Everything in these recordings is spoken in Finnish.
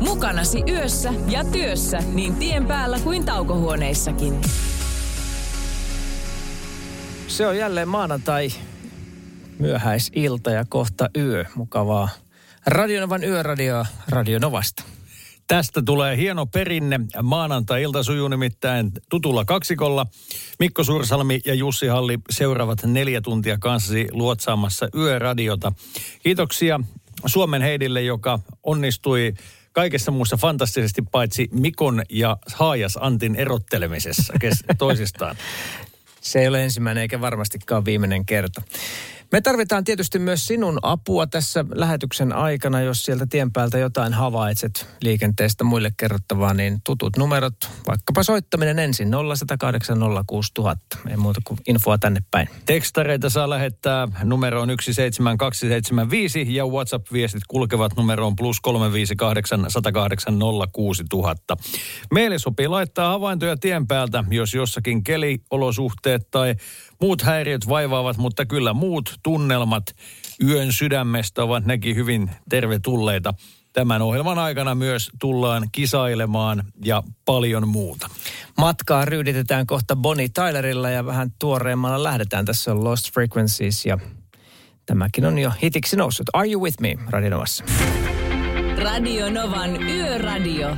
Mukanasi yössä ja työssä niin tien päällä kuin taukohuoneissakin. Se on jälleen maanantai, myöhäisilta ja kohta yö. Mukavaa Radionovan yöradioa Radionovasta. Tästä tulee hieno perinne. Maanantai-ilta sujuu nimittäin tutulla kaksikolla. Mikko Sursalmi ja Jussi Halli seuraavat neljä tuntia kanssasi luotsaamassa yöradiota. Kiitoksia Suomen Heidille, joka onnistui kaikessa muussa fantastisesti paitsi Mikon ja Haajas Antin erottelemisessa kes- toisistaan. Se ei ole ensimmäinen eikä varmastikaan viimeinen kerta. Me tarvitaan tietysti myös sinun apua tässä lähetyksen aikana, jos sieltä tien päältä jotain havaitset liikenteestä muille kerrottavaa, niin tutut numerot, vaikkapa soittaminen ensin 0108 06000. Ei muuta kuin infoa tänne päin. Tekstareita saa lähettää numeroon 17275 ja WhatsApp-viestit kulkevat numeroon plus 358 108 06000. Meille sopii laittaa havaintoja tien päältä, jos jossakin keliolosuhteet tai Muut häiriöt vaivaavat, mutta kyllä muut tunnelmat yön sydämestä ovat nekin hyvin tervetulleita. Tämän ohjelman aikana myös tullaan kisailemaan ja paljon muuta. Matkaa ryyditetään kohta Bonnie Tylerilla ja vähän tuoreemmalla lähdetään. Tässä on Lost Frequencies ja tämäkin on jo hitiksi noussut. Are You With Me? Radio Novassa. Radio Novan Yöradio.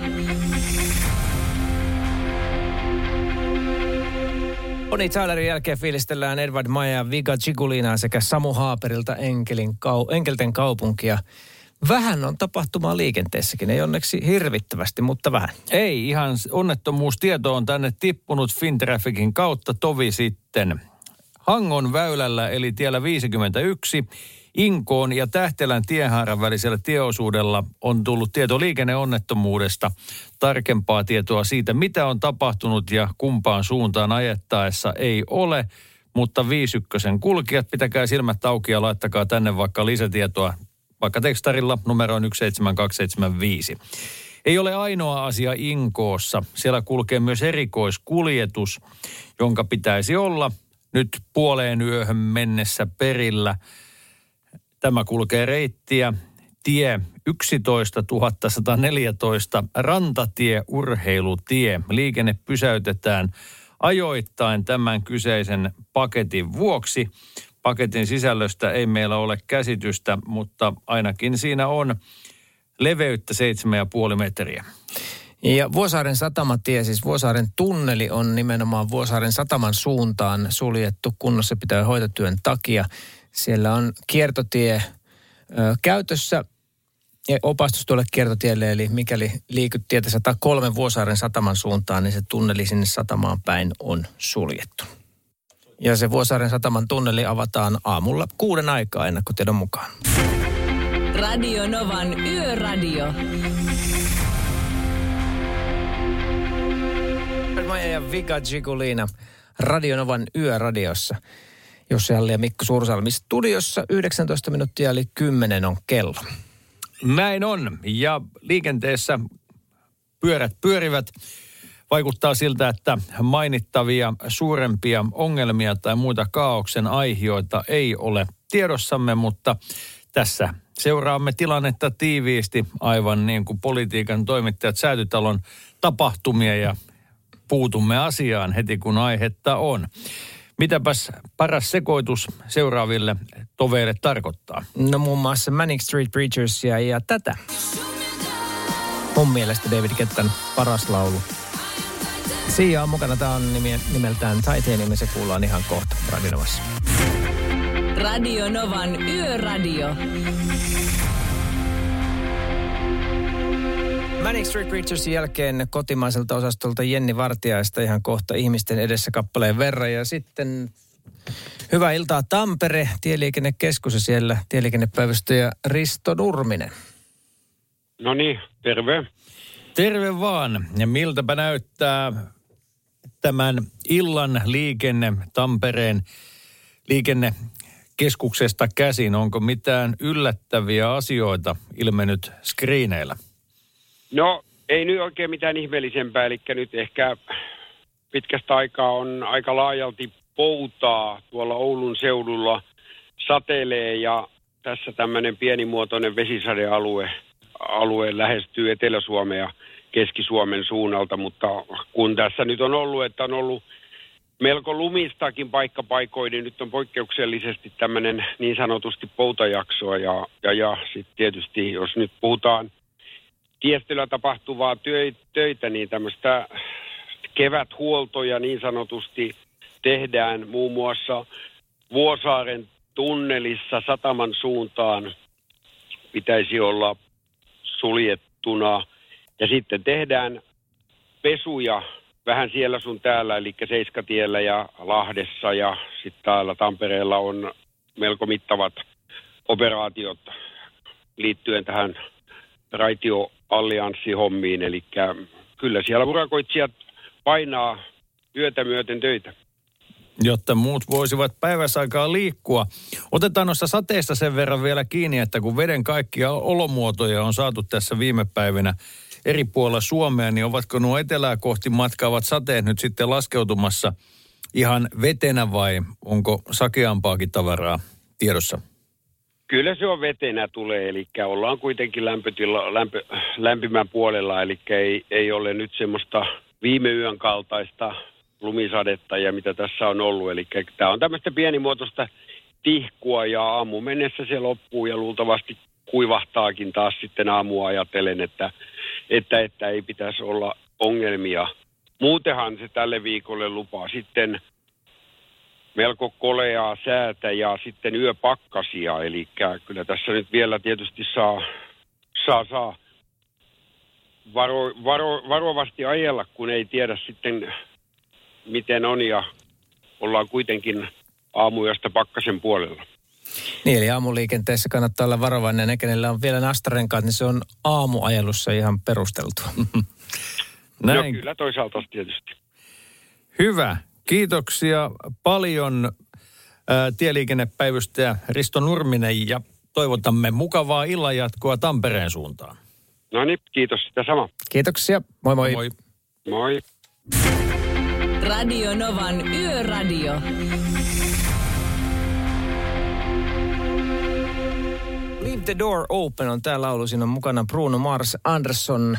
Bonnie Tylerin jälkeen fiilistellään Edward Maja, Viga Chigulinaa sekä Samu Haaperilta Enkelin kau- Enkelten kaupunkia. Vähän on tapahtumaa liikenteessäkin, ei onneksi hirvittävästi, mutta vähän. Ei, ihan onnettomuustieto on tänne tippunut Fintrafficin kautta tovi sitten. Hangon väylällä eli tiellä 51 Inkoon ja Tähtelän tiehaaran välisellä tieosuudella on tullut tieto liikenneonnettomuudesta. Tarkempaa tietoa siitä, mitä on tapahtunut ja kumpaan suuntaan ajettaessa ei ole, mutta 51 kulkijat, pitäkää silmät auki ja laittakaa tänne vaikka lisätietoa, vaikka tekstarilla numeroon 17275. Ei ole ainoa asia Inkoossa. Siellä kulkee myös erikoiskuljetus, jonka pitäisi olla nyt puoleen yöhön mennessä perillä – Tämä kulkee reittiä tie 11 114 rantatie urheilutie. Liikenne pysäytetään ajoittain tämän kyseisen paketin vuoksi. Paketin sisällöstä ei meillä ole käsitystä, mutta ainakin siinä on leveyttä 7,5 metriä. Ja Vuosaaren satamatie, siis Vuosaaren tunneli on nimenomaan Vuosaaren sataman suuntaan suljettu kunnossapito- ja hoitotyön takia. Siellä on kiertotie ö, käytössä ja opastus tuolle kiertotielle, eli mikäli liikut tietä 103 Vuosaaren sataman suuntaan, niin se tunneli sinne satamaan päin on suljettu. Ja se Vuosaaren sataman tunneli avataan aamulla kuuden aikaa ennakkotiedon mukaan. Radio Novan Yöradio. Maja ja Vika Gigulina Radionovan yöradiossa. Jussi Halli ja Mikko Suursalmi studiossa. 19 minuuttia eli 10 on kello. Näin on. Ja liikenteessä pyörät pyörivät. Vaikuttaa siltä, että mainittavia suurempia ongelmia tai muita kaauksen aiheita ei ole tiedossamme, mutta tässä seuraamme tilannetta tiiviisti, aivan niin kuin politiikan toimittajat säätytalon tapahtumia ja puutumme asiaan heti kun aihetta on. Mitäpäs paras sekoitus seuraaville toveille tarkoittaa? No muun muassa Manic Street Preachersia ja tätä. Mun mielestä David Kettan paras laulu. Sia on mukana. Tämä on nimi, nimeltään Titanium ja se kuullaan ihan kohta Radinovassa. Radio Novan Yöradio. Manic Street Preachersin jälkeen kotimaiselta osastolta Jenni Vartiaista ihan kohta ihmisten edessä kappaleen verran. Ja sitten hyvää iltaa Tampere, Tieliikennekeskus ja siellä tieliikennepäivystäjä Risto Nurminen. No niin, terve. Terve vaan. Ja miltäpä näyttää tämän illan liikenne Tampereen liikennekeskuksesta käsin? Onko mitään yllättäviä asioita ilmennyt skriineillä? No ei nyt oikein mitään ihmeellisempää, eli nyt ehkä pitkästä aikaa on aika laajalti poutaa tuolla Oulun seudulla satelee ja tässä tämmöinen pienimuotoinen vesisadealue alue lähestyy Etelä-Suomea Keski-Suomen suunnalta, mutta kun tässä nyt on ollut, että on ollut melko lumistakin paikkapaikoin, niin nyt on poikkeuksellisesti tämmöinen niin sanotusti poutajaksoa ja, ja, ja sitten tietysti jos nyt puhutaan tiestöllä tapahtuvaa töitä, niin tämmöistä keväthuoltoja niin sanotusti tehdään muun muassa Vuosaaren tunnelissa sataman suuntaan pitäisi olla suljettuna. Ja sitten tehdään pesuja vähän siellä sun täällä, eli Seiskatiellä ja Lahdessa ja sitten täällä Tampereella on melko mittavat operaatiot liittyen tähän raitioallianssihommiin, eli kyllä siellä urakoitsijat painaa yötä myöten töitä. Jotta muut voisivat päiväsaikaa liikkua. Otetaan noissa sateissa sen verran vielä kiinni, että kun veden kaikkia olomuotoja on saatu tässä viime päivinä eri puolilla Suomea, niin ovatko nuo etelää kohti matkaavat sateet nyt sitten laskeutumassa ihan vetenä vai onko sakeampaakin tavaraa tiedossa? Kyllä se on vetenä tulee, eli ollaan kuitenkin lämpötila, lämpö, lämpimän puolella, eli ei, ei ole nyt semmoista viime yön kaltaista lumisadetta ja mitä tässä on ollut. Eli tämä on tämmöistä pienimuotoista tihkua ja aamu mennessä se loppuu ja luultavasti kuivahtaakin taas sitten aamua ajatellen, että, että, että ei pitäisi olla ongelmia. Muutenhan se tälle viikolle lupaa sitten melko koleaa säätä ja sitten yöpakkasia. Eli kyllä tässä nyt vielä tietysti saa, saa, saa varo, varo, varovasti ajella, kun ei tiedä sitten miten on ja ollaan kuitenkin aamuyöstä pakkasen puolella. Niin, eli aamuliikenteessä kannattaa olla varovainen. Ne, kenellä on vielä nastarenkaat, niin se on aamuajelussa ihan perusteltua. Näin. No kyllä toisaalta tietysti. Hyvä. Kiitoksia paljon ää, tieliikennepäivystäjä Risto Nurminen ja toivotamme mukavaa illanjatkoa Tampereen suuntaan. No niin, kiitos sitä sama. Kiitoksia. Moi moi. Moi. Moi. Radio Novan Yöradio. Leave the Door Open on tää laulu. Siinä on mukana Bruno Mars, Anderson,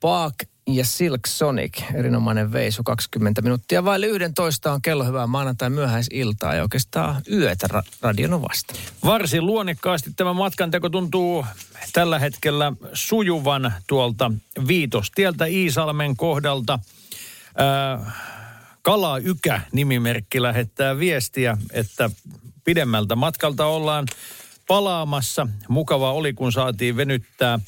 Park ja Silk Sonic. Erinomainen veisu, 20 minuuttia vaille 11 on kello hyvää maanantai myöhäisiltaa ja oikeastaan yötä ra- Radionovasta. Varsin luonnikkaasti tämä matkanteko tuntuu tällä hetkellä sujuvan tuolta Viitostieltä Iisalmen kohdalta. Äh, Kala Ykä nimimerkki lähettää viestiä, että pidemmältä matkalta ollaan palaamassa. Mukava oli, kun saatiin venyttää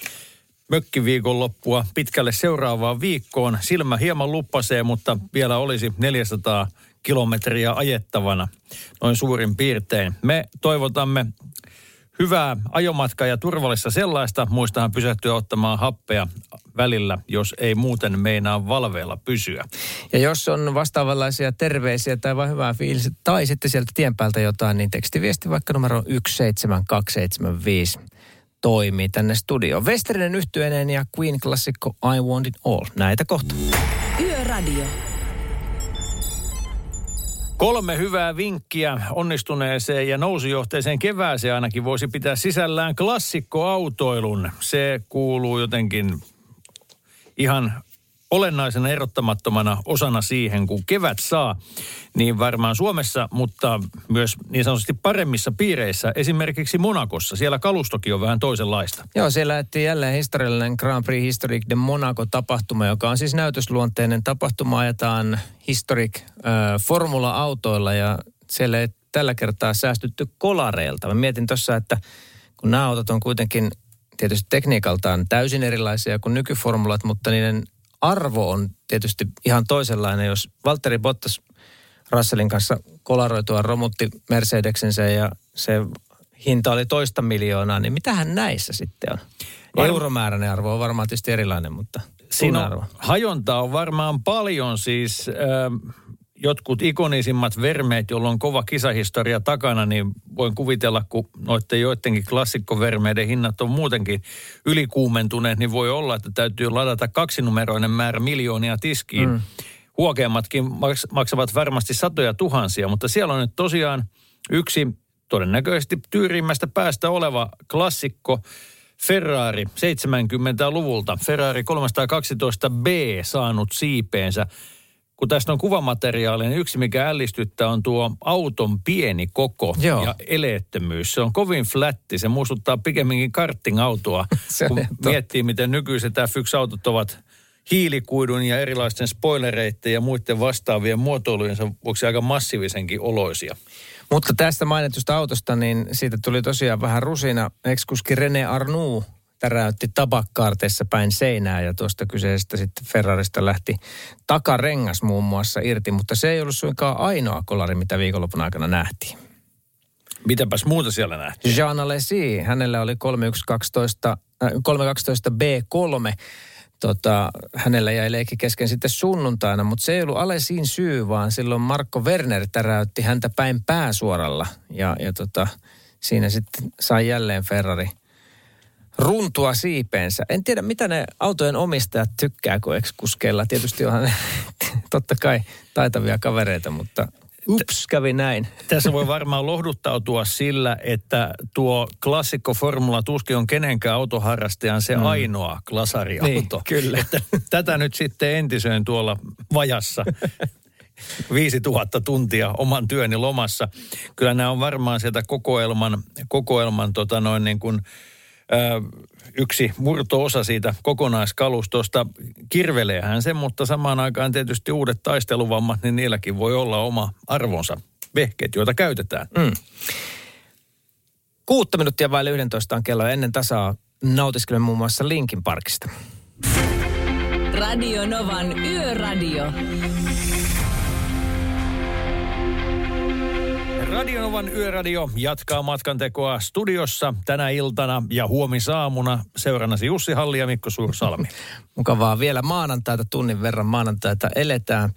mökkiviikonloppua pitkälle seuraavaan viikkoon. Silmä hieman luppasee, mutta vielä olisi 400 kilometriä ajettavana noin suurin piirtein. Me toivotamme hyvää ajomatkaa ja turvallista sellaista. Muistahan pysähtyä ottamaan happea välillä, jos ei muuten meinaa valveilla pysyä. Ja jos on vastaavanlaisia terveisiä tai vain hyvää fiilistä tai sitten sieltä tien päältä jotain, niin tekstiviesti vaikka numero 17275 toimii tänne studioon. Westerinen yhtyenen ja Queen klassikko I Want It All. Näitä kohta. Yöradio. Kolme hyvää vinkkiä onnistuneeseen ja nousujohteeseen kevääseen ainakin voisi pitää sisällään klassikkoautoilun. Se kuuluu jotenkin ihan olennaisena erottamattomana osana siihen, kun kevät saa, niin varmaan Suomessa, mutta myös niin sanotusti paremmissa piireissä, esimerkiksi Monakossa. Siellä kalustokin on vähän toisenlaista. Joo, siellä lähti jälleen historiallinen Grand Prix Historic de Monaco-tapahtuma, joka on siis näytösluonteinen tapahtuma. Ajetaan Historic äh, Formula-autoilla ja siellä ei tällä kertaa säästytty kolareilta. Mä mietin tuossa, että kun nämä autot on kuitenkin tietysti tekniikaltaan täysin erilaisia kuin nykyformulat, mutta niiden arvo on tietysti ihan toisenlainen. Jos Valtteri Bottas Russellin kanssa kolaroitua romutti Mercedeksensä ja se hinta oli toista miljoonaa, niin mitähän näissä sitten on? Euromääräinen arvo on varmaan tietysti erilainen, mutta... Siinä on, tunnearvoa. hajontaa on varmaan paljon siis... Äh, jotkut ikonisimmat vermeet, joilla on kova kisahistoria takana, niin voin kuvitella, kun noiden joidenkin klassikkovermeiden hinnat on muutenkin ylikuumentuneet, niin voi olla, että täytyy ladata kaksinumeroinen määrä miljoonia tiskiin. Mm. Huokeammatkin maks- maksavat varmasti satoja tuhansia, mutta siellä on nyt tosiaan yksi todennäköisesti tyyrimmästä päästä oleva klassikko, Ferrari 70-luvulta. Ferrari 312B saanut siipeensä kun tästä on kuvamateriaalia, niin yksi mikä ällistyttää on tuo auton pieni koko Joo. ja eleettömyys. Se on kovin flätti, se muistuttaa pikemminkin on kun totta. miettii miten nykyiset F1-autot ovat hiilikuidun ja erilaisten spoilereiden ja muiden vastaavien muotoilujensa vuoksi aika massiivisenkin oloisia. Mutta tästä mainitusta autosta, niin siitä tuli tosiaan vähän rusina. Ekskuski René Arnoux täräytti tabakkaarteessa päin seinää ja tuosta kyseisestä sitten Ferrarista lähti takarengas muun muassa irti, mutta se ei ollut suinkaan ainoa kolari, mitä viikonlopun aikana nähtiin. Mitäpäs muuta siellä nähtiin? Jean Alesi, hänellä oli 3112, äh, 312 B3. Tota, hänellä jäi leikki kesken sitten sunnuntaina, mutta se ei ollut Alesin syy, vaan silloin Marko Werner täräytti häntä päin pääsuoralla. Ja, ja tota, siinä sitten sai jälleen Ferrari runtua siipeensä. En tiedä, mitä ne autojen omistajat tykkää, kun ekskuskeilla. Tietysti onhan ne totta kai taitavia kavereita, mutta ups, kävi näin. Tässä voi varmaan lohduttautua sillä, että tuo klassikko Formula tuskin on kenenkään autoharrastajan se mm. ainoa klasariauto. Niin, kyllä. Että tätä nyt sitten entisöin tuolla vajassa. 5000 tuntia oman työni lomassa. Kyllä nämä on varmaan sieltä kokoelman, kokoelman tota noin niin kuin, yksi murto-osa siitä kokonaiskalustosta. Kirveleehän se, mutta samaan aikaan tietysti uudet taisteluvammat, niin niilläkin voi olla oma arvonsa vehkeet, joita käytetään. Mm. Kuutta minuuttia vaille 11 on kello ennen tasaa nautiskelemme muun muassa Linkin Parkista. Radio Novan Yöradio. Radionovan Yöradio jatkaa matkantekoa studiossa tänä iltana ja huomisaamuna seurannasi Jussi Halli ja Mikko Suursalmi. Mukavaa vielä maanantaita, tunnin verran maanantaita eletään.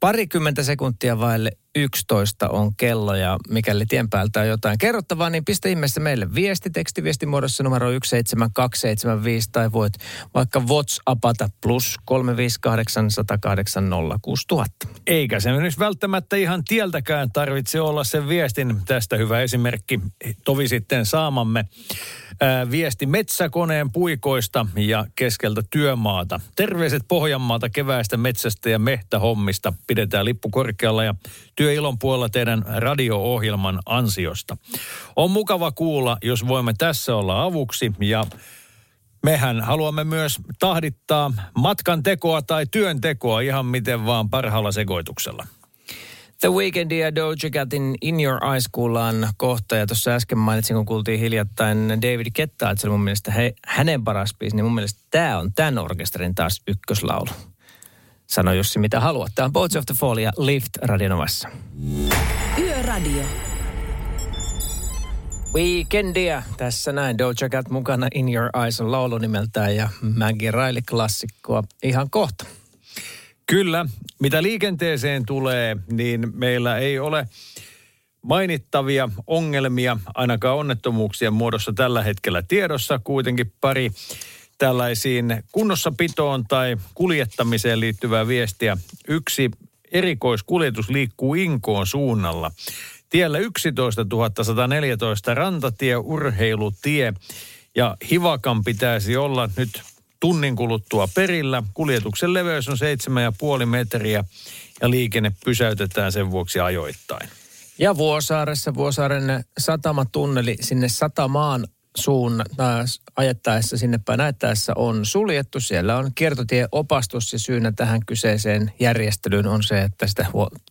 Parikymmentä sekuntia vaille 11 on kello ja mikäli tien päältä on jotain kerrottavaa, niin pistä ihmeessä meille viesti tekstiviestimuodossa numero 17875 tai voit vaikka WhatsAppata plus 358 108 06000. Eikä se nyt välttämättä ihan tieltäkään tarvitse olla sen viestin. Tästä hyvä esimerkki tovi sitten saamamme viesti metsäkoneen puikoista ja keskeltä työmaata. Terveiset Pohjanmaalta keväästä metsästä ja mehtähommista. Pidetään lippu korkealla ja työilon puolella teidän radio-ohjelman ansiosta. On mukava kuulla, jos voimme tässä olla avuksi ja Mehän haluamme myös tahdittaa matkan tekoa tai työn tekoa ihan miten vaan parhaalla sekoituksella. The Weeknd ja Doja Catin In Your Eyes kuullaan kohta. Ja tuossa äsken mainitsin, kun kuultiin hiljattain David Kettaa, että se oli mun mielestä he, hänen paras biisi, niin mun mielestä tämä on tämän orkesterin taas ykköslaulu. Sano Jussi mitä haluat. Tämä on Boats of the Fall ja Lift Radionovassa. Yöradio. Weekendia. Tässä näin Doja Cat mukana In Your Eyes on laulu nimeltään ja Maggie Riley klassikkoa ihan kohta. Kyllä, mitä liikenteeseen tulee, niin meillä ei ole mainittavia ongelmia, ainakaan onnettomuuksien muodossa tällä hetkellä tiedossa. Kuitenkin pari tällaisiin kunnossapitoon tai kuljettamiseen liittyvää viestiä. Yksi erikoiskuljetus liikkuu Inkoon suunnalla. Tiellä 11 114 rantatie, urheilutie ja Hivakan pitäisi olla nyt tunnin kuluttua perillä. Kuljetuksen leveys on 7,5 metriä ja liikenne pysäytetään sen vuoksi ajoittain. Ja Vuosaaressa, Vuosaaren satamatunneli sinne satamaan suun äh, ajettaessa sinne päin näyttäessä on suljettu. Siellä on kiertotieopastus ja syynä tähän kyseiseen järjestelyyn on se, että sitä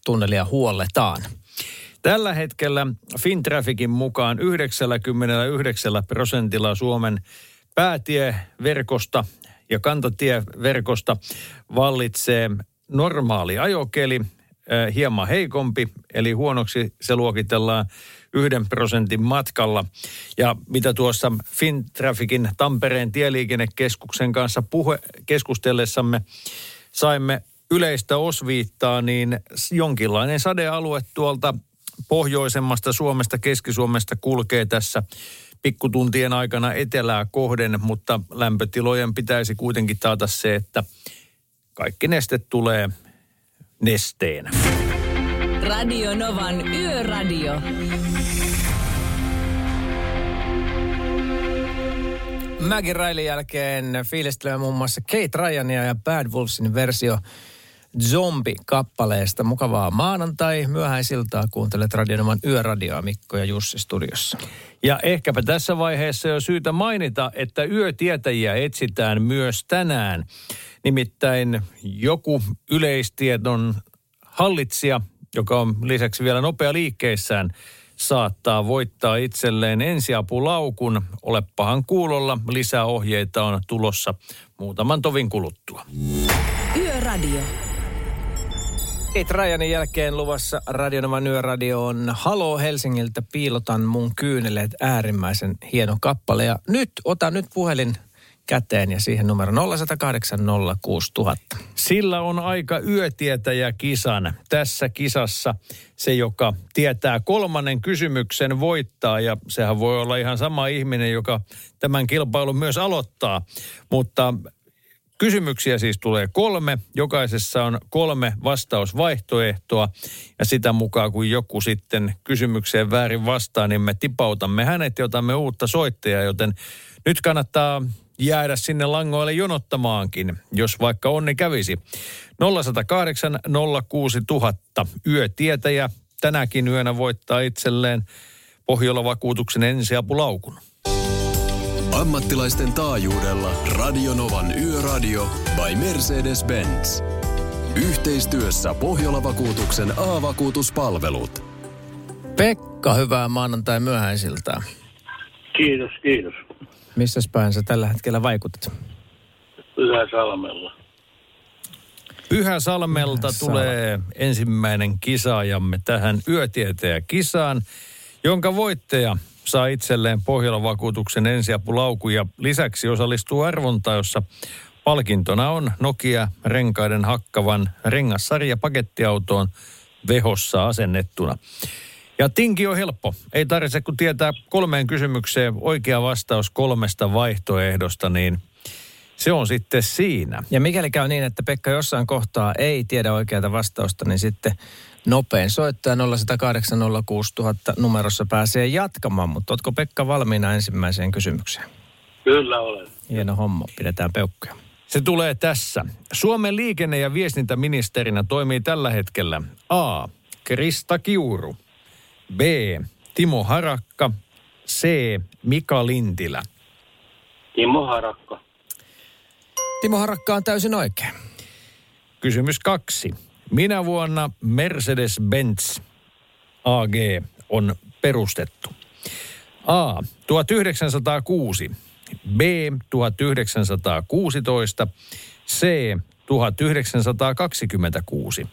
tunnelia huolletaan. Tällä hetkellä Fintrafficin mukaan 99 prosentilla Suomen päätieverkosta ja kantatieverkosta vallitsee normaali ajokeli. hieman heikompi, eli huonoksi se luokitellaan yhden prosentin matkalla. Ja mitä tuossa Fintrafficin Tampereen tieliikennekeskuksen kanssa puhe, keskustellessamme saimme yleistä osviittaa, niin jonkinlainen sadealue tuolta pohjoisemmasta Suomesta, Keski-Suomesta kulkee tässä pikkutuntien aikana etelää kohden, mutta lämpötilojen pitäisi kuitenkin taata se, että kaikki neste tulee nesteenä. Radio Novan Yöradio. Maggie Railin jälkeen fiilistelemme muun muassa Kate Ryania ja Bad Wolfsin versio Zombie-kappaleesta. Mukavaa maanantai, myöhäisiltaa. Kuuntelet Radionoman yöradioa Mikko ja Jussi studiossa. Ja ehkäpä tässä vaiheessa jo syytä mainita, että yötietäjiä etsitään myös tänään. Nimittäin joku yleistieton hallitsija, joka on lisäksi vielä nopea liikkeissään, saattaa voittaa itselleen ensiapulaukun. Olepahan kuulolla, lisäohjeita on tulossa muutaman tovin kuluttua. Yöradio. Kate Ryanin jälkeen luvassa Radionoman yöradio on Halo Helsingiltä piilotan mun kyyneleet äärimmäisen hieno kappale. Ja nyt, ota nyt puhelin käteen ja siihen numero 0108 06000. Sillä on aika yötietäjä kisan. Tässä kisassa se, joka tietää kolmannen kysymyksen, voittaa. Ja sehän voi olla ihan sama ihminen, joka tämän kilpailun myös aloittaa. Mutta Kysymyksiä siis tulee kolme. Jokaisessa on kolme vastausvaihtoehtoa. Ja sitä mukaan, kun joku sitten kysymykseen väärin vastaa, niin me tipautamme hänet ja otamme uutta soittajaa. Joten nyt kannattaa jäädä sinne langoille jonottamaankin, jos vaikka onni kävisi. 0108 06000 yötietäjä tänäkin yönä voittaa itselleen Pohjola-vakuutuksen ensiapulaukun. Ammattilaisten taajuudella Radionovan Yöradio by Mercedes-Benz. Yhteistyössä Pohjola-vakuutuksen A-vakuutuspalvelut. Pekka, hyvää maanantai myöhäisiltä. Kiitos, kiitos. Missä päin sä tällä hetkellä vaikutat? Pyhäsalmella. Pyhäsalmelta tulee ensimmäinen kisaajamme tähän yötieteen kisaan, jonka voittaja saa itselleen Pohjolan vakuutuksen ensiapulauku ja lisäksi osallistuu arvontaan, jossa palkintona on Nokia renkaiden hakkavan rengassarja pakettiautoon vehossa asennettuna. Ja tinki on helppo. Ei tarvitse kun tietää kolmeen kysymykseen oikea vastaus kolmesta vaihtoehdosta, niin se on sitten siinä. Ja mikäli käy niin, että Pekka jossain kohtaa ei tiedä oikeata vastausta, niin sitten nopein soittaja 0108 06000 numerossa pääsee jatkamaan. Mutta ootko Pekka valmiina ensimmäiseen kysymykseen? Kyllä olen. Hieno homma, pidetään peukkuja. Se tulee tässä. Suomen liikenne- ja viestintäministerinä toimii tällä hetkellä A. Krista Kiuru. B. Timo Harakka. C. Mika Lintilä. Timo Harakka. Timo Harakka on täysin oikein. Kysymys kaksi. Minä vuonna Mercedes-Benz AG on perustettu? A. 1906. B. 1916. C. 1926.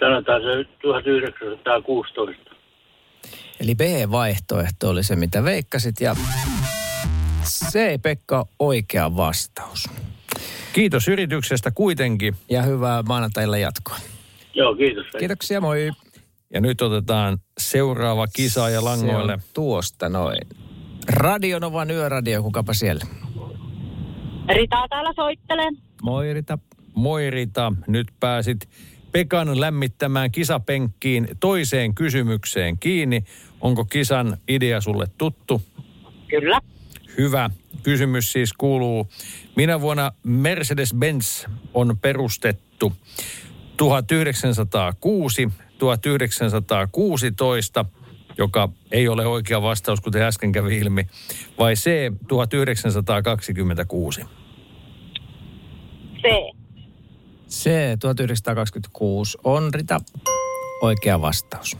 Sanotaan se 1916. Eli B-vaihtoehto oli se, mitä veikkasit ja se Pekka oikea vastaus. Kiitos yrityksestä kuitenkin. Ja hyvää maanantailla jatkoa. Joo, kiitos. Kiitoksia, moi. Ja nyt otetaan seuraava kisa ja langoille. Se on tuosta noin. Radionovan yöradio, kukapa siellä? Rita täällä soittelee. Moi Rita. Moi Rita, nyt pääsit Pekan lämmittämään kisapenkkiin toiseen kysymykseen kiinni. Onko kisan idea sulle tuttu? Kyllä. Hyvä. Kysymys siis kuuluu, minä vuonna Mercedes-Benz on perustettu 1906, 1916, joka ei ole oikea vastaus, kuten äsken kävi ilmi, vai C 1926? C. C 1926 on Rita oikea vastaus.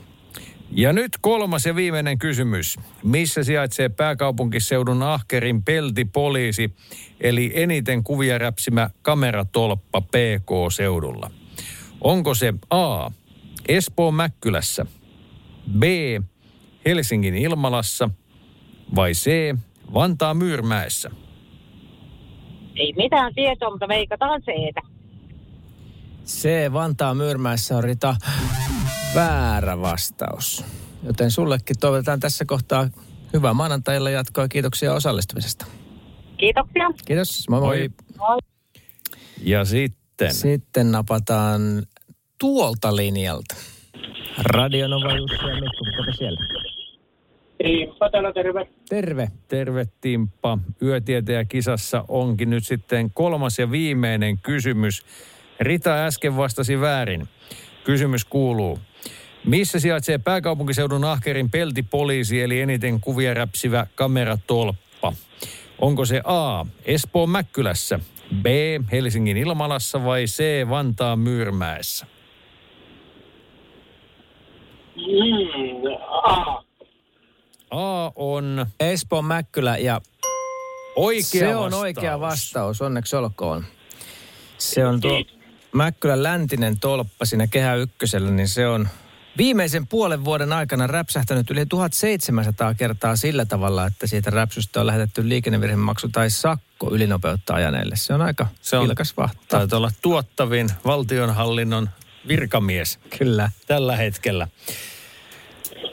Ja nyt kolmas ja viimeinen kysymys. Missä sijaitsee pääkaupunkiseudun ahkerin peltipoliisi, eli eniten kuvia räpsimä kameratolppa PK-seudulla? Onko se A. Espoon Mäkkylässä, B. Helsingin Ilmalassa vai C. Vantaa Myyrmäessä? Ei mitään tietoa, mutta veikataan seetä. C. Vantaa Myyrmäessä on Rita väärä vastaus. Joten sullekin toivotetaan tässä kohtaa hyvää maanantailla jatkoa. Kiitoksia osallistumisesta. Kiitoksia. Kiitos. Moi moi. Moi. Ja sitten, Sitten napataan tuolta linjalta. Radionova Jussi ja Mikko, kukapa siellä? Timppa täällä terve. Terve. terve Timppa. Yötietäjä kisassa onkin nyt sitten kolmas ja viimeinen kysymys. Rita äsken vastasi väärin. Kysymys kuuluu. Missä sijaitsee pääkaupunkiseudun ahkerin peltipoliisi eli eniten kuvia räpsivä kameratolppa? Onko se A. Espoon Mäkkylässä, B. Helsingin Ilmalassa vai C. Vantaan Myyrmäessä? Mm, a. A on Espoon Mäkkylä ja oikea se on vastaus. oikea vastaus, onneksi olkoon. Se on tuo Mäkkylän läntinen tolppa siinä Kehä Ykkösellä, niin se on viimeisen puolen vuoden aikana räpsähtänyt yli 1700 kertaa sillä tavalla, että siitä räpsystä on lähetetty liikennevirhemaksu tai sakko ylinopeutta ajaneille. Se on aika Se on- vilkas vahta. Taitaa olla tuottavin valtionhallinnon virkamies Kyllä. tällä hetkellä.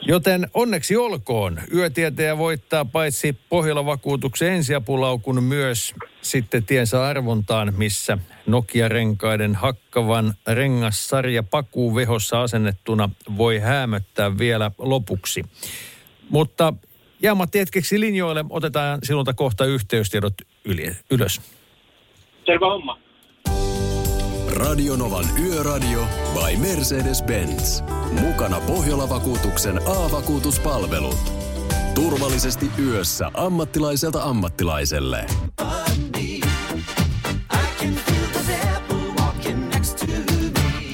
Joten onneksi olkoon. Yötietäjä voittaa paitsi Pohjola-vakuutuksen ensiapulaukun myös sitten tiensä arvontaan, missä Nokia-renkaiden hakkavan rengassarja pakuu vehossa asennettuna voi häämöttää vielä lopuksi. Mutta jää Matti hetkeksi linjoille. Otetaan sinulta kohta yhteystiedot yli, ylös. Terve homma. Radionovan Yöradio by Mercedes-Benz. Mukana Pohjola-vakuutuksen A-vakuutuspalvelut. Turvallisesti yössä ammattilaiselta ammattilaiselle.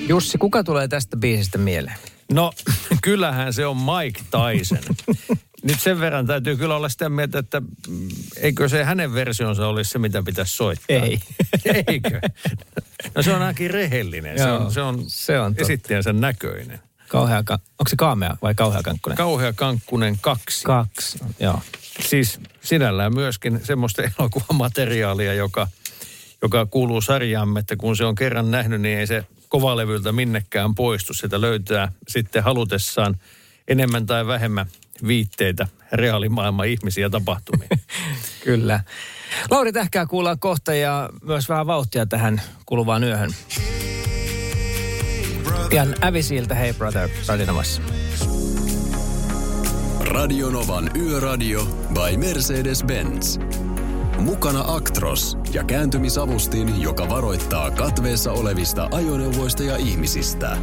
Jussi, kuka tulee tästä biisistä mieleen? No, kyllähän se on Mike Tyson. Nyt sen verran täytyy kyllä olla sitä mieltä, että mm, eikö se hänen versionsa olisi se, mitä pitäisi soittaa. Ei. Eikö? No se on ainakin rehellinen. Se on, se on, se on totta. esittäjänsä näköinen. Kauhea, ka- onko se kaamea vai kauhea kankkunen? Kauhea Kankkunen kaksi. Kaksi, joo. siis sinällään myöskin semmoista elokuvamateriaalia, joka, joka kuuluu sarjaamme, että kun se on kerran nähnyt, niin ei se kovalevyltä minnekään poistu. Sitä löytää sitten halutessaan enemmän tai vähemmän viitteitä reaalimaailman ihmisiä tapahtumia. Kyllä. Lauri Tähkää kuullaan kohta ja myös vähän vauhtia tähän kuluvaan yöhön. Pian Ävisiltä Hey Brother Radionomassa. Radionovan Yöradio by Mercedes-Benz. Mukana Actros ja kääntymisavustin, joka varoittaa katveessa olevista ajoneuvoista ja ihmisistä.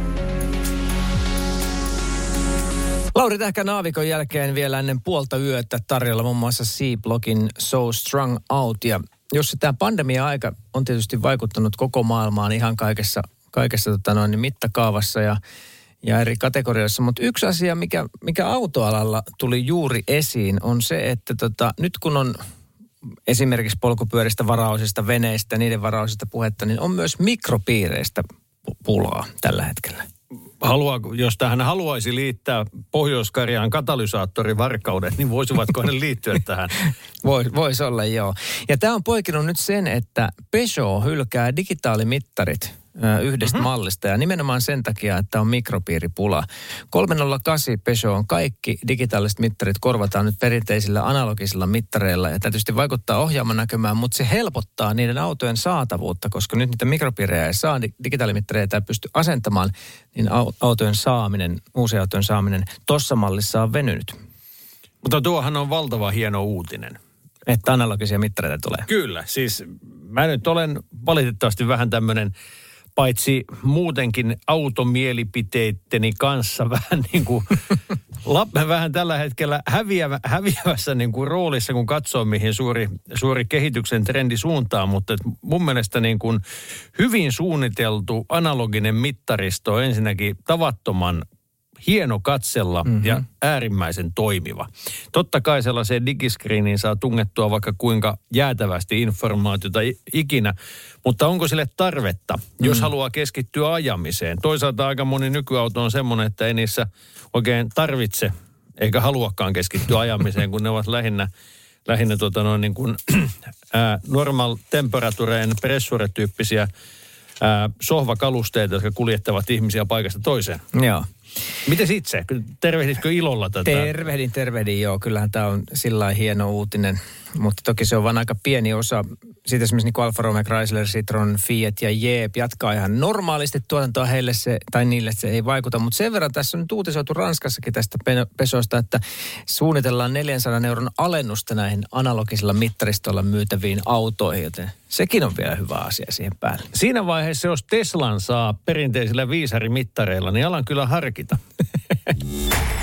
Lauri Tähkä Naavikon jälkeen vielä ennen puolta yötä tarjolla muun muassa C-Blogin So Strung Out. Ja jos tämä pandemia-aika on tietysti vaikuttanut koko maailmaan ihan kaikessa, kaikessa tota noin, niin mittakaavassa ja, ja eri kategorioissa. Mutta yksi asia, mikä, mikä autoalalla tuli juuri esiin, on se, että tota, nyt kun on esimerkiksi polkupyöristä, varaosista, veneistä, niiden varaosista puhetta, niin on myös mikropiireistä pu- pulaa tällä hetkellä. Haluaa, jos tähän haluaisi liittää Pohjois-Karjaan katalysaattorivarkaudet, niin voisivatko ne liittyä tähän? Voisi vois olla, joo. Ja tämä on poikinut nyt sen, että Peugeot hylkää digitaalimittarit yhdestä mm-hmm. mallista ja nimenomaan sen takia, että on mikropiiripula. 308 Peugeot on kaikki digitaaliset mittarit korvataan nyt perinteisillä analogisilla mittareilla ja tietysti vaikuttaa ohjaaman näkymään, mutta se helpottaa niiden autojen saatavuutta, koska nyt niitä mikropiirejä ei saa, di- digitaalimittareita ei pysty asentamaan, niin au- autojen saaminen, uusien autojen saaminen tuossa mallissa on venynyt. Mutta tuohan on valtava hieno uutinen. Että analogisia mittareita tulee. Kyllä, siis mä nyt olen valitettavasti vähän tämmöinen, paitsi muutenkin automielipiteitteni kanssa vähän niin kuin, lap, vähän tällä hetkellä häviävä, häviävässä niin kuin roolissa, kun katsoo mihin suuri, suuri kehityksen trendi suuntaa, mutta mun mielestä niin kuin hyvin suunniteltu analoginen mittaristo on ensinnäkin tavattoman hieno katsella mm-hmm. ja äärimmäisen toimiva. Totta kai sellaiseen digiskriiniin saa tungettua vaikka kuinka jäätävästi informaatiota ikinä, mutta onko sille tarvetta, jos mm. haluaa keskittyä ajamiseen? Toisaalta aika moni nykyauto on semmoinen, että ei niissä oikein tarvitse eikä haluakaan keskittyä ajamiseen, kun ne ovat lähinnä lähinnä tuota noin niin kuin, ää, normal temperatureen pressuretyyppisiä sohvakalusteita, jotka kuljettavat ihmisiä paikasta toiseen. Joo. Miten itse? Tervehditkö ilolla tätä? Tervehdin, tervehdin, joo. Kyllähän tämä on sillä hieno uutinen. Mutta toki se on vain aika pieni osa. Siitä esimerkiksi niin Alfa Romeo, Chrysler, Citroen, Fiat ja Jeep jatkaa ihan normaalisti tuotantoa heille se, tai niille se ei vaikuta. Mutta sen verran tässä on nyt uutisoitu Ranskassakin tästä pesosta, että suunnitellaan 400 euron alennusta näihin analogisilla mittaristoilla myytäviin autoihin, joten sekin on vielä hyvä asia siihen päälle. Siinä vaiheessa, jos Teslan saa perinteisillä viisarimittareilla, niin alan kyllä harkita.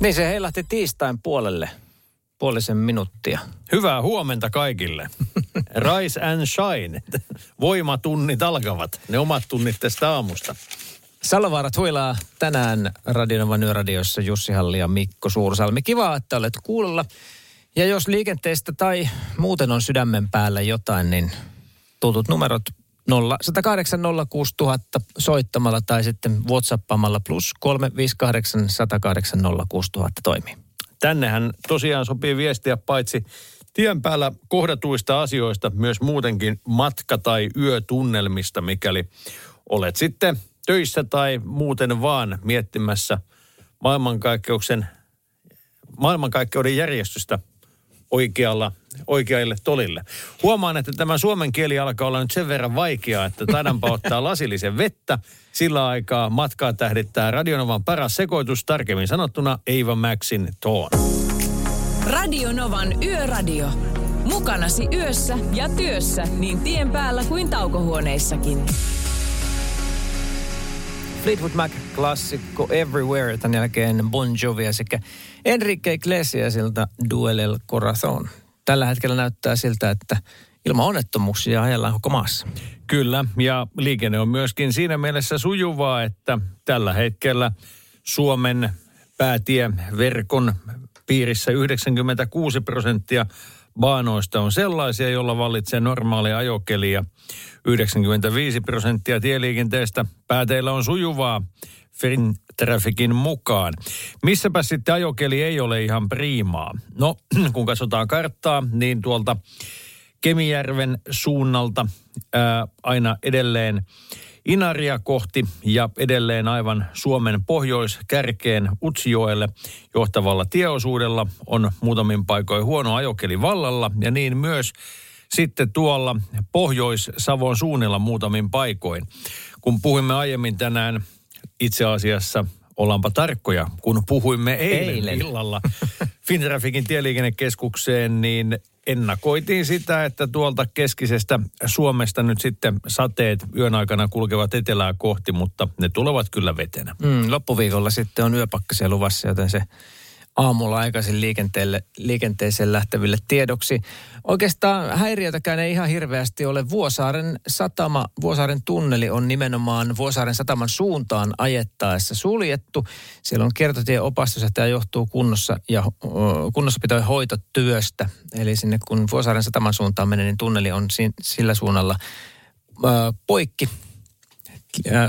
Niin se heilahti tiistain puolelle puolisen minuuttia. Hyvää huomenta kaikille. Rise and shine. Voimatunnit alkavat. Ne omat tunnit tästä aamusta. Salovaarat huilaa tänään Radionovan yöradiossa Jussi Halli ja Mikko Suursalmi. Kiva, että olet kuulolla. Ja jos liikenteestä tai muuten on sydämen päällä jotain, niin tutut numerot 0, 108 06000 soittamalla tai sitten Whatsappamalla plus 358 108 06000 toimii. Tännehän tosiaan sopii viestiä paitsi tien päällä kohdatuista asioista, myös muutenkin matka- tai yötunnelmista, mikäli olet sitten töissä tai muuten vaan miettimässä maailmankaikkeuden, maailmankaikkeuden järjestystä oikealla, oikealle tolille. Huomaan, että tämä suomen kieli alkaa olla nyt sen verran vaikeaa, että taidanpa ottaa lasillisen vettä. Sillä aikaa matkaa tähdittää Radionovan paras sekoitus, tarkemmin sanottuna Eva Maxin Toon. Radionovan Yöradio. Mukanasi yössä ja työssä niin tien päällä kuin taukohuoneissakin. Fleetwood Mac klassikko Everywhere, tämän jälkeen Bon Jovi sekä Enrique Iglesiasilta Duelel Corazon. Tällä hetkellä näyttää siltä, että ilman onnettomuuksia ajellaan koko maassa. Kyllä, ja liikenne on myöskin siinä mielessä sujuvaa, että tällä hetkellä Suomen päätieverkon piirissä 96 prosenttia baanoista on sellaisia, joilla vallitsee normaali ajokeli ja 95 prosenttia tieliikenteestä pääteillä on sujuvaa Trafficin mukaan. Missäpä sitten ajokeli ei ole ihan priimaa? No, kun katsotaan karttaa, niin tuolta Kemijärven suunnalta ää, aina edelleen Inaria kohti ja edelleen aivan Suomen pohjoiskärkeen Utsijoelle johtavalla tieosuudella on muutamin paikoin huono ajokeli vallalla ja niin myös sitten tuolla Pohjois-Savon suunnilla muutamin paikoin. Kun puhuimme aiemmin tänään itse asiassa ollaanpa tarkkoja, kun puhuimme eilen, eilen. illalla Fintrafikin tieliikennekeskukseen, niin ennakoitiin sitä, että tuolta keskisestä Suomesta nyt sitten sateet yön aikana kulkevat etelää kohti, mutta ne tulevat kyllä vetenä. Mm, loppuviikolla sitten on yöpakkasia luvassa, joten se aamulla aikaisin liikenteelle, liikenteeseen lähteville tiedoksi. Oikeastaan häiriötäkään ei ihan hirveästi ole. Vuosaaren satama, Vuosaaren tunneli on nimenomaan Vuosaaren sataman suuntaan ajettaessa suljettu. Siellä on opastus, että tämä johtuu kunnossa ja kunnossapito- hoitotyöstä. Eli sinne kun Vuosaaren sataman suuntaan menee, niin tunneli on si, sillä suunnalla poikki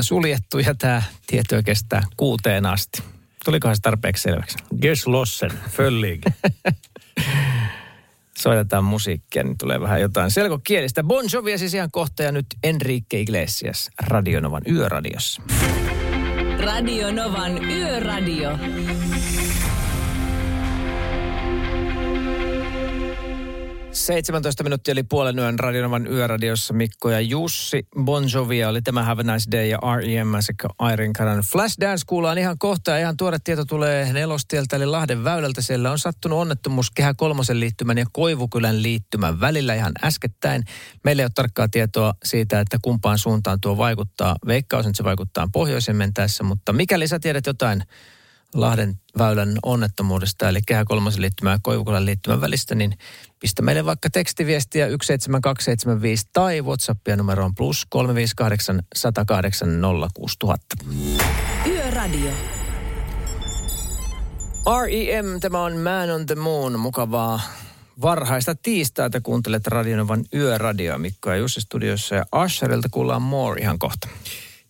suljettu ja tämä tieto kestää kuuteen asti. Tulikohan se tarpeeksi selväksi? Geschlossen, völlig. Soitetaan musiikkia, niin tulee vähän jotain selkokielistä. Bon Jovia siis ihan kohta ja nyt Enrique Iglesias Radionovan yöradiossa. Radionovan yöradio. 17 minuuttia oli puolen yön Radionovan yöradiossa Mikko ja Jussi. Bon Jovia oli tämä Have a Nice Day ja R.E.M. sekä Iron Karan. Flashdance kuullaan ihan kohta ja ihan tuore tieto tulee Nelostieltä eli Lahden väylältä. Siellä on sattunut onnettomuus Kehä Kolmosen liittymän ja Koivukylän liittymän välillä ihan äskettäin. Meillä ei ole tarkkaa tietoa siitä, että kumpaan suuntaan tuo vaikuttaa. Veikkaus, että se vaikuttaa pohjoisen mentäessä, mutta mikäli sä tiedät jotain Lahden väylän onnettomuudesta, eli Kehä Kolmosen liittymän ja Koivukylän liittymän välistä, niin pistä meille vaikka tekstiviestiä 17275 tai WhatsAppia numeroon plus 358 108 06000. Yöradio. R.E.M. Tämä on Man on the Moon. Mukavaa varhaista tiistaita. Kuuntelet Radionovan yöradioa Mikko ja Jussi studiossa ja Asherilta kuullaan more ihan kohta.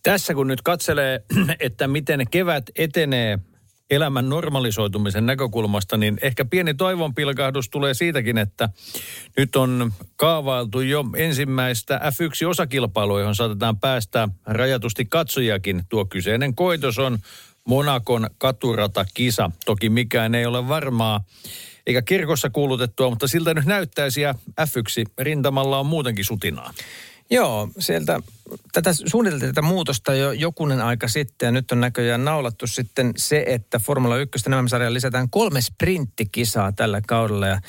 Tässä kun nyt katselee, että miten kevät etenee elämän normalisoitumisen näkökulmasta, niin ehkä pieni toivonpilkahdus tulee siitäkin, että nyt on kaavailtu jo ensimmäistä F1-osakilpailua, johon saatetaan päästä rajatusti katsojakin. Tuo kyseinen koitos on Monakon katuratakisa. Toki mikään ei ole varmaa eikä kirkossa kuulutettua, mutta siltä nyt näyttäisi ja F1-rintamalla on muutenkin sutinaa. Joo, sieltä tätä suunniteltiin tätä muutosta jo jokunen aika sitten ja nyt on näköjään naulattu sitten se, että Formula 1 nämä lisätään kolme sprinttikisaa tällä kaudella ja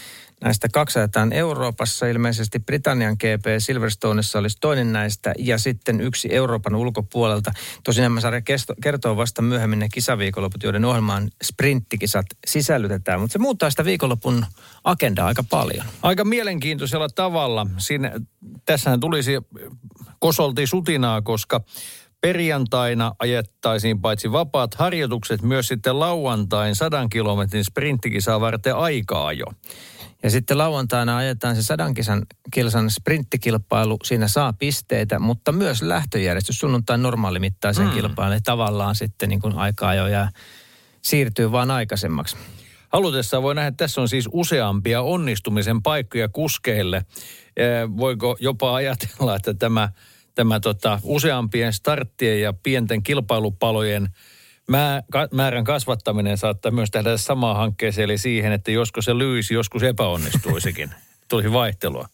Näistä kaksi ajetaan Euroopassa, ilmeisesti Britannian GP Silverstoneissa olisi toinen näistä ja sitten yksi Euroopan ulkopuolelta. Tosin nämä sarja kertoo vasta myöhemmin ne kisaviikonloput, joiden ohjelmaan sprinttikisat sisällytetään, mutta se muuttaa sitä viikonlopun agendaa aika paljon. Aika mielenkiintoisella tavalla. Siinä, tässähän tulisi kosolti sutinaa, koska perjantaina ajettaisiin paitsi vapaat harjoitukset, myös sitten lauantain sadan kilometrin sprinttikisaa varten aikaa jo. Ja sitten lauantaina ajetaan se sadan kisan, kilsan sprinttikilpailu. Siinä saa pisteitä, mutta myös lähtöjärjestys sunnuntain normaalimittaisen mm. kilpailun. Tavallaan sitten niin kuin aikaa jo ja siirtyy vaan aikaisemmaksi. Halutessa voi nähdä, että tässä on siis useampia onnistumisen paikkoja kuskeille. Voiko jopa ajatella, että tämä, tämä tota, useampien starttien ja pienten kilpailupalojen – määrän kasvattaminen saattaa myös tehdä samaan hankkeeseen, eli siihen, että joskus se lyisi, joskus epäonnistuisikin. Tuli vaihtelua.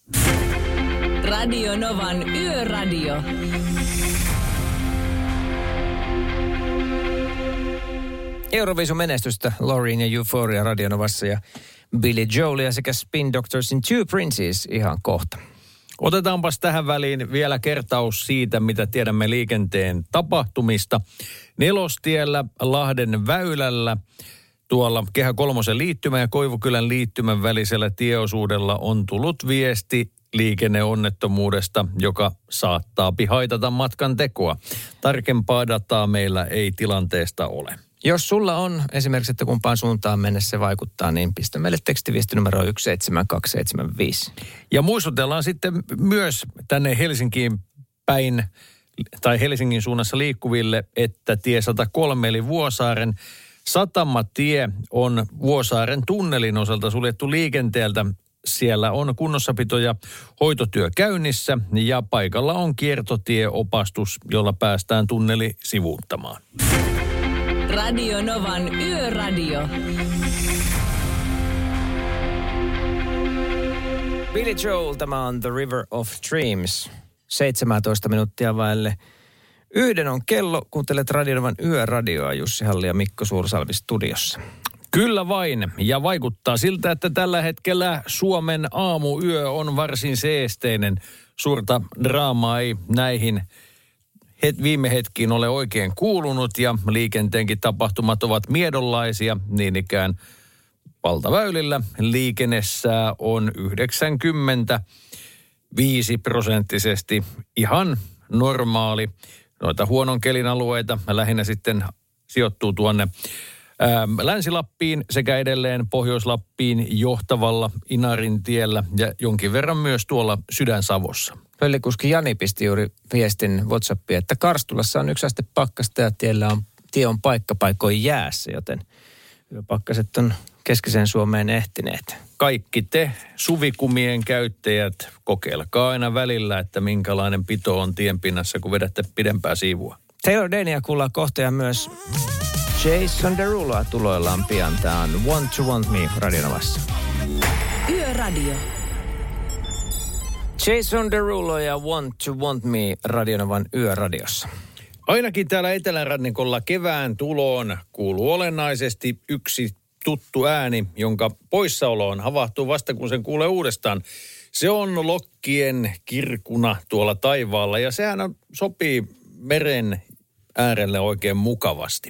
Radio Novan Yöradio. Euroviisun menestystä Loreen ja Euphoria Radionovassa ja Billy Joelia sekä Spin Doctorsin Two Princes ihan kohta. Otetaanpas tähän väliin vielä kertaus siitä, mitä tiedämme liikenteen tapahtumista. Nelostiellä Lahden väylällä tuolla Kehä Kolmosen liittymän ja Koivukylän liittymän välisellä tieosuudella on tullut viesti liikenneonnettomuudesta, joka saattaa haitata matkan tekoa. Tarkempaa dataa meillä ei tilanteesta ole. Jos sulla on esimerkiksi, että kumpaan suuntaan mennessä se vaikuttaa, niin pistä meille tekstiviesti numero 17275. Ja muistutellaan sitten myös tänne Helsinkiin päin tai Helsingin suunnassa liikkuville, että tie 103 eli Vuosaaren satamatie on Vuosaaren tunnelin osalta suljettu liikenteeltä. Siellä on kunnossapito ja hoitotyö käynnissä ja paikalla on kiertotieopastus, jolla päästään tunneli sivuuttamaan. Radio Novan Yöradio. Billy Joel, tämä on The River of Dreams. 17 minuuttia vaille. Yhden on kello, kuuntelet Radionovan yöradioa Jussi Halli ja Mikko Suursalvi studiossa. Kyllä vain, ja vaikuttaa siltä, että tällä hetkellä Suomen aamuyö on varsin seesteinen. Suurta draamaa ei näihin het, viime hetkiin ole oikein kuulunut ja liikenteenkin tapahtumat ovat miedonlaisia. Niin ikään valtaväylillä liikennessä on 95 prosenttisesti ihan normaali. Noita huonon kelin alueita lähinnä sitten sijoittuu tuonne Länsi-Lappiin sekä edelleen Pohjois-Lappiin johtavalla Inarin tiellä ja jonkin verran myös tuolla Sydän-Savossa. Pöllikuski Jani pisti juuri viestin WhatsAppiin, että Karstulassa on yksi aste pakkasta ja tiellä on, tie on paikkapaikoin jäässä, joten pakkaset on keskiseen Suomeen ehtineet. Kaikki te suvikumien käyttäjät, kokeilkaa aina välillä, että minkälainen pito on tienpinnassa, kun vedätte pidempää siivua. Taylor Dania kuullaan kohta ja myös Jason Deruloa tuloillaan pian. Tämä on Want to Want Me radionavassa. Yöradio. Jason Derulo ja Want to Want Me Radionovan yöradiossa. Ainakin täällä etelärannikolla kevään tuloon kuuluu olennaisesti yksi tuttu ääni, jonka poissaoloon havahtuu vasta kun sen kuulee uudestaan. Se on lokkien kirkuna tuolla taivaalla ja sehän on, sopii meren äärelle oikein mukavasti.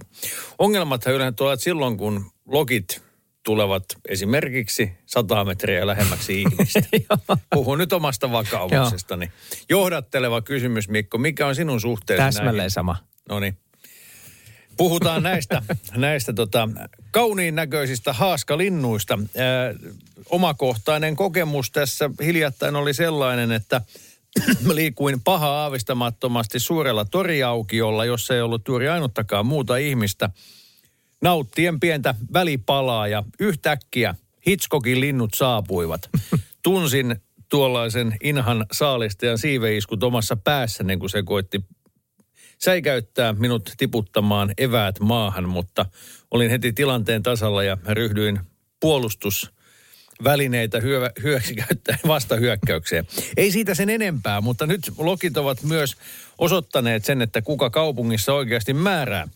Ongelmathan yleensä tulevat silloin, kun lokit tulevat esimerkiksi 100 metriä lähemmäksi ihmistä. Puhun nyt omasta vakaumuksestani. Johdatteleva kysymys, Mikko. Mikä on sinun suhteesi Täsmälleen näihin? sama. No niin. Puhutaan näistä, näistä tota, kauniin näköisistä haaskalinnuista. Ää, omakohtainen kokemus tässä hiljattain oli sellainen, että liikuin paha aavistamattomasti suurella toriaukiolla, jossa ei ollut juuri ainuttakaan muuta ihmistä. Nauttien pientä välipalaa ja yhtäkkiä Hitchcockin linnut saapuivat. Tunsin tuollaisen inhan saalistajan siiveiskut omassa päässäni, kun se koitti säikäyttää minut tiputtamaan eväät maahan, mutta olin heti tilanteen tasalla ja ryhdyin puolustusvälineitä hyö, hyöksi käyttäen vastahyökkäykseen. Ei siitä sen enempää, mutta nyt lokit ovat myös osoittaneet sen, että kuka kaupungissa oikeasti määrää.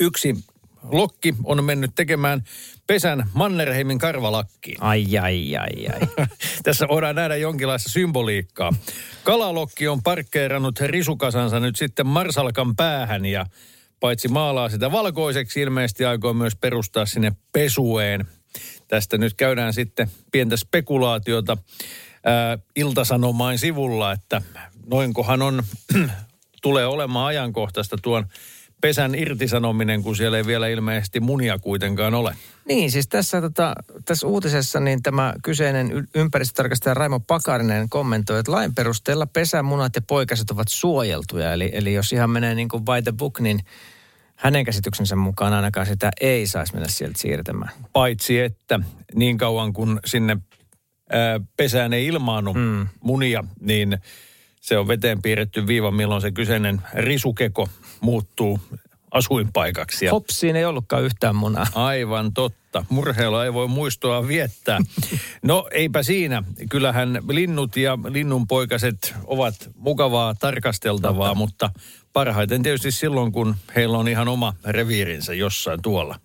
Yksi lokki on mennyt tekemään pesän Mannerheimin karvalakkiin. Ai, ai, ai, ai. Tässä voidaan nähdä jonkinlaista symboliikkaa. Kalalokki on parkkeerannut risukasansa nyt sitten Marsalkan päähän ja paitsi maalaa sitä valkoiseksi, ilmeisesti aikoo myös perustaa sinne pesueen. Tästä nyt käydään sitten pientä spekulaatiota ää, Iltasanomain sivulla, että noinkohan on, tulee olemaan ajankohtaista tuon pesän irtisanominen, kun siellä ei vielä ilmeisesti munia kuitenkaan ole. Niin, siis tässä, tota, tässä uutisessa niin tämä kyseinen ympäristötarkastaja Raimo Pakarinen kommentoi, että lain perusteella pesämunat ja poikaset ovat suojeltuja. Eli, eli jos ihan menee niin kuin by the book, niin hänen käsityksensä mukaan ainakaan sitä ei saisi mennä sieltä siirtämään. Paitsi että niin kauan kun sinne ää, pesään ei ilmaannu mm. munia, niin se on veteen piirretty viiva, milloin se kyseinen risukeko muuttuu asuinpaikaksi. Hopsiin ei ollutkaan yhtään munaa. Aivan totta. Murheella ei voi muistoa viettää. No eipä siinä. Kyllähän linnut ja linnunpoikaset ovat mukavaa tarkasteltavaa, totta. mutta parhaiten tietysti silloin, kun heillä on ihan oma reviirinsä jossain tuolla.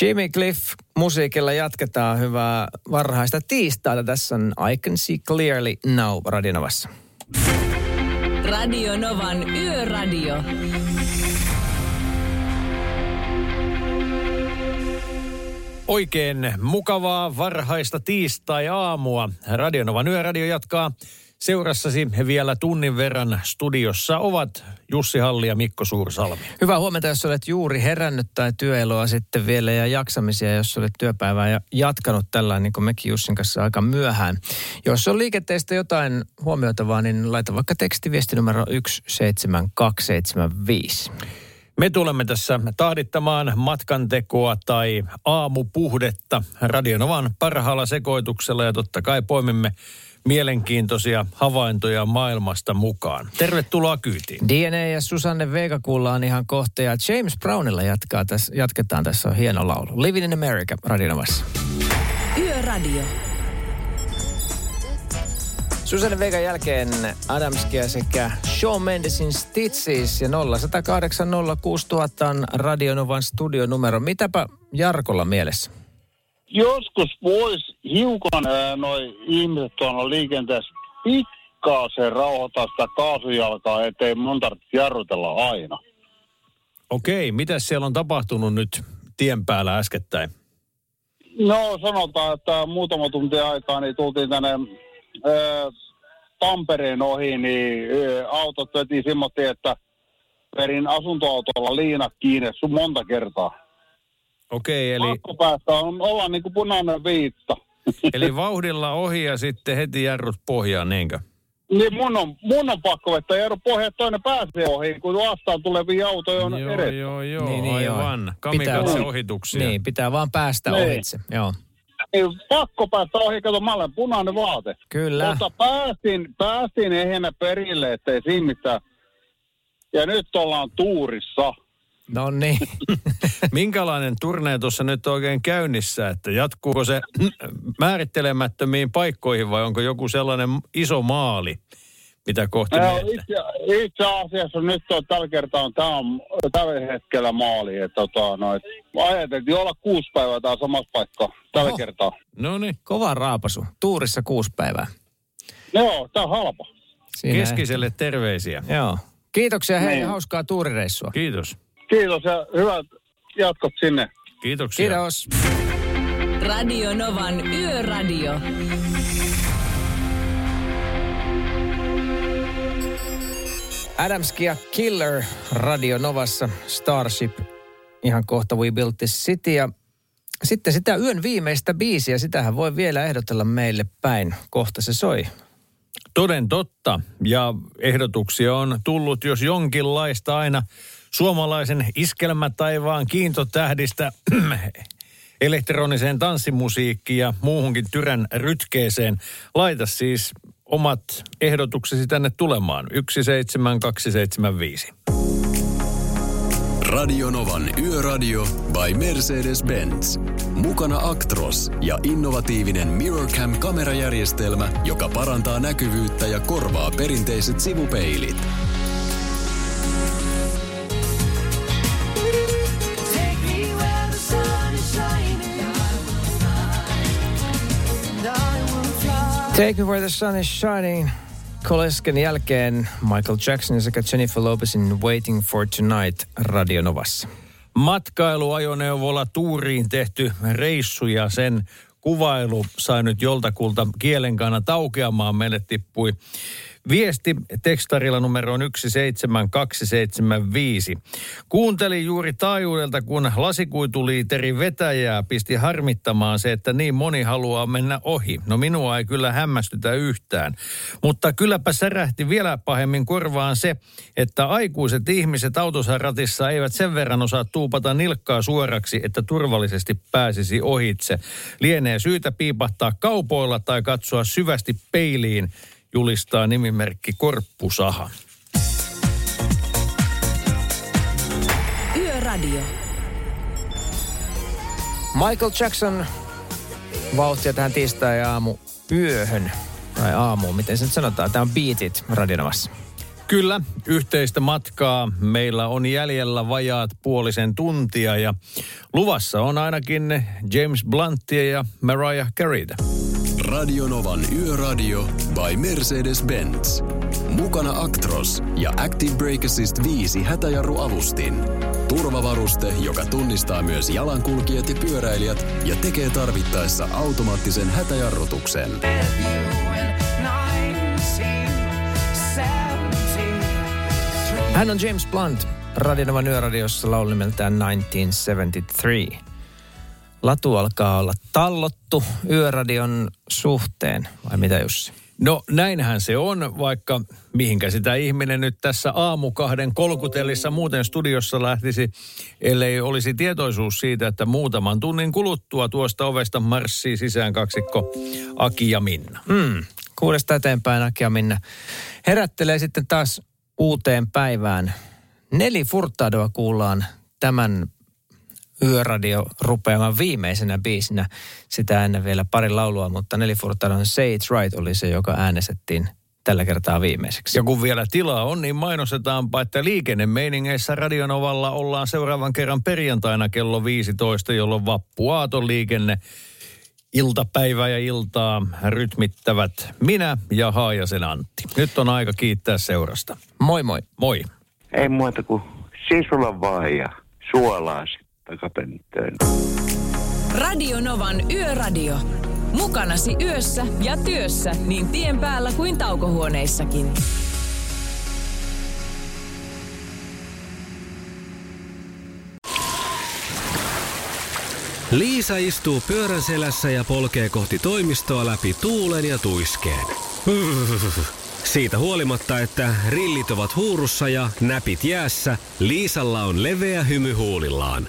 Jimmy Cliff musiikilla jatketaan hyvää varhaista tiistaita. Tässä on I Can See Clearly Now Radionovassa. Radio Novan Yöradio. Oikein mukavaa varhaista tiistai-aamua. Radionovan Yöradio jatkaa seurassasi vielä tunnin verran studiossa ovat Jussi Halli ja Mikko Suursalmi. Hyvää huomenta, jos olet juuri herännyt tai työeloa sitten vielä ja jaksamisia, jos olet työpäivää ja jatkanut tällä niin kuin mekin Jussin kanssa aika myöhään. Jos on liikenteestä jotain huomioitavaa, niin laita vaikka tekstiviesti numero 17275. Me tulemme tässä tahdittamaan matkantekoa tai aamupuhdetta Radionovan parhaalla sekoituksella ja totta kai poimimme mielenkiintoisia havaintoja maailmasta mukaan. Tervetuloa kyytiin. DNA ja Susanne Vega kuullaan ihan kohta ja James Brownilla jatkaa tässä, jatketaan. Tässä on hieno laulu. Living in America Radionovassa. Yöradio. Susanne Vegan jälkeen Adamskia sekä Shawn Mendesin Stitches ja 0108 06000 on Radionovan studionumero. Mitäpä Jarkolla mielessä? Joskus voisi hiukan ää, noi ihmiset tuolla liikenteessä pikkasen rauhoittaa sitä kaasujalkaa, ettei mun tarvitse jarrutella aina. Okei, mitä siellä on tapahtunut nyt tien päällä äskettäin? No sanotaan, että muutama tunti aikaa niin tultiin tänne ää, Tampereen ohi, niin ää, autot veti semmoinen, että perin asuntoautolla liina kiinni monta kertaa. Okei, eli, Pakko päästä on olla niin kuin punainen viitta. eli vauhdilla ohi ja sitten heti jarrut pohjaan, niinkö? Niin mun on, mun on pakko vetää jarru pohjaan, että toinen pääsee ohi, kun vastaan tulevia autoja on Joo, edessä. joo, joo, Niin, niin, aivan. joo. Kamikatse Pitää- ohituksia. Niin, pitää vaan päästä Niin. ohitse. Joo. Niin, pakko päästä ohi, kato, mä olen punainen vaate. Kyllä. Mutta päästin, päästin ehjänä perille, ettei siinä mitään. Ja nyt ollaan tuurissa. No niin. Minkälainen turne tuossa nyt oikein käynnissä, että jatkuuko se määrittelemättömiin paikkoihin vai onko joku sellainen iso maali, mitä kohti menette? itse, itse asiassa nyt on, tällä kertaa on, tämä on tällä hetkellä maali. Että, tota, no, et, ajateltiin olla kuusi päivää tää samassa paikkaa tällä Oho. kertaa. No niin. Kova raapasu. Tuurissa kuusi päivää. Joo, tämä on halpa. Siinä Keskiselle terveisiä. Joo. Kiitoksia hei Niin. hauskaa tuurireissua. Kiitos. Kiitos ja hyvät jatkot sinne. Kiitoksia. Kiitos. Radio Novan Yöradio. Adamski ja Killer Radio Novassa Starship. Ihan kohta We Built This City. Ja sitten sitä yön viimeistä biisiä, sitähän voi vielä ehdotella meille päin. Kohta se soi. Toden totta. Ja ehdotuksia on tullut jos jonkinlaista aina suomalaisen iskelmätaivaan kiintotähdistä elektroniseen tanssimusiikkiin ja muuhunkin tyrän rytkeeseen. Laita siis omat ehdotuksesi tänne tulemaan. 17275. Radionovan Yöradio by Mercedes-Benz. Mukana Actros ja innovatiivinen MirrorCam-kamerajärjestelmä, joka parantaa näkyvyyttä ja korvaa perinteiset sivupeilit. Take Me Where the Sun is Shining. Kolesken jälkeen Michael Jackson sekä Jennifer Lopezin Waiting for Tonight Radio Novassa. Matkailuajoneuvolla tuuriin tehty reissu ja sen kuvailu sai nyt joltakulta kielen kannat aukeamaan. Meille tippui viesti tekstarilla numeroon 17275. Kuuntelin juuri taajuudelta, kun lasikuituliiteri vetäjää pisti harmittamaan se, että niin moni haluaa mennä ohi. No minua ei kyllä hämmästytä yhtään. Mutta kylläpä särähti vielä pahemmin korvaan se, että aikuiset ihmiset autossa ratissa eivät sen verran osaa tuupata nilkkaa suoraksi, että turvallisesti pääsisi ohitse. Lienee syytä piipahtaa kaupoilla tai katsoa syvästi peiliin, julistaa nimimerkki Korppusaha. Yöradio. Michael Jackson vauhtia tähän tiistai-aamu yöhön. Tai aamuun, miten se nyt sanotaan. Tämä on Beatit radionomassa. Kyllä, yhteistä matkaa. Meillä on jäljellä vajaat puolisen tuntia ja luvassa on ainakin James Bluntia ja Mariah Careyta. Radionovan Yöradio by Mercedes-Benz. Mukana Actros ja Active Brake Assist 5 hätäjarruavustin. Turvavaruste, joka tunnistaa myös jalankulkijat ja pyöräilijät ja tekee tarvittaessa automaattisen hätäjarrutuksen. Hän on James Blunt, Radionovan yöradiossa laulu nimeltään 1973. Latu alkaa olla tallottu yöradion suhteen, vai mitä Jussi? No näinhän se on, vaikka mihinkä sitä ihminen nyt tässä aamukahden kolkutellissa muuten studiossa lähtisi, ellei olisi tietoisuus siitä, että muutaman tunnin kuluttua tuosta ovesta marssii sisään kaksikko Aki ja Minna. Mm, kuudesta eteenpäin Aki ja Minna herättelee sitten taas uuteen päivään. Neli Furtadoa kuullaan tämän yöradio rupeamaan viimeisenä biisinä. Sitä ennen vielä pari laulua, mutta Furtadon Say It's Right oli se, joka äänestettiin tällä kertaa viimeiseksi. Ja kun vielä tilaa on, niin mainostetaanpa, että liikennemeiningeissä Radionovalla ollaan seuraavan kerran perjantaina kello 15, jolloin vappuaaton liikenne iltapäivää ja iltaa rytmittävät minä ja Haajasen Antti. Nyt on aika kiittää seurasta. Moi moi. Moi. Ei muuta kuin sisulla vaan ja suolaa takapönttöön. Radio Novan Yöradio. Mukanasi yössä ja työssä niin tien päällä kuin taukohuoneissakin. Liisa istuu pyörän selässä ja polkee kohti toimistoa läpi tuulen ja tuiskeen. Siitä huolimatta, että rillit ovat huurussa ja näpit jäässä, Liisalla on leveä hymy huulillaan.